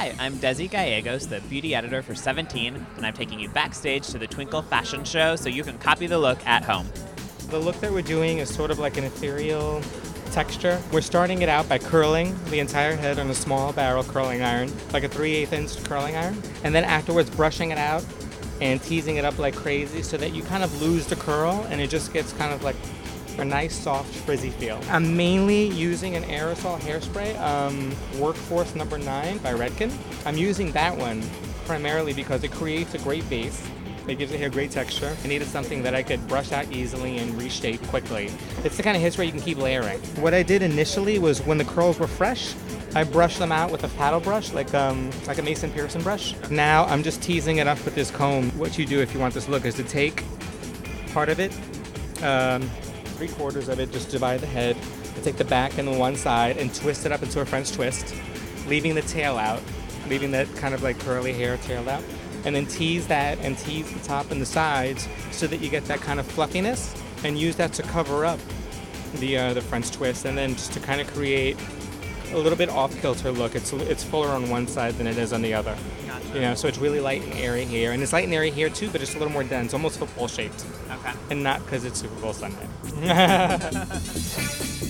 I'm Desi Gallegos, the beauty editor for 17, and I'm taking you backstage to the Twinkle Fashion Show so you can copy the look at home. The look that we're doing is sort of like an ethereal texture. We're starting it out by curling the entire head on a small barrel curling iron, like a 3 8 inch curling iron, and then afterwards brushing it out and teasing it up like crazy so that you kind of lose the curl and it just gets kind of like a nice soft frizzy feel. I'm mainly using an aerosol hairspray, um, Workforce number 9 by Redken. I'm using that one primarily because it creates a great base it gives the hair great texture. I needed something that I could brush out easily and reshape quickly. It's the kind of hairspray you can keep layering. What I did initially was when the curls were fresh, I brushed them out with a paddle brush, like um, like a Mason Pearson brush. Now I'm just teasing it up with this comb. What you do if you want this look is to take part of it, um, three quarters of it, just divide the head, take the back and the one side and twist it up into a French twist, leaving the tail out, leaving that kind of like curly hair tail out and then tease that and tease the top and the sides so that you get that kind of fluffiness and use that to cover up the uh, the French twist and then just to kind of create a little bit off kilter look. It's it's fuller on one side than it is on the other. Gotcha. You know, so it's really light and airy here, and it's light and airy here too, but it's a little more dense, almost football shaped, Okay. and not because it's Super Bowl Sunday.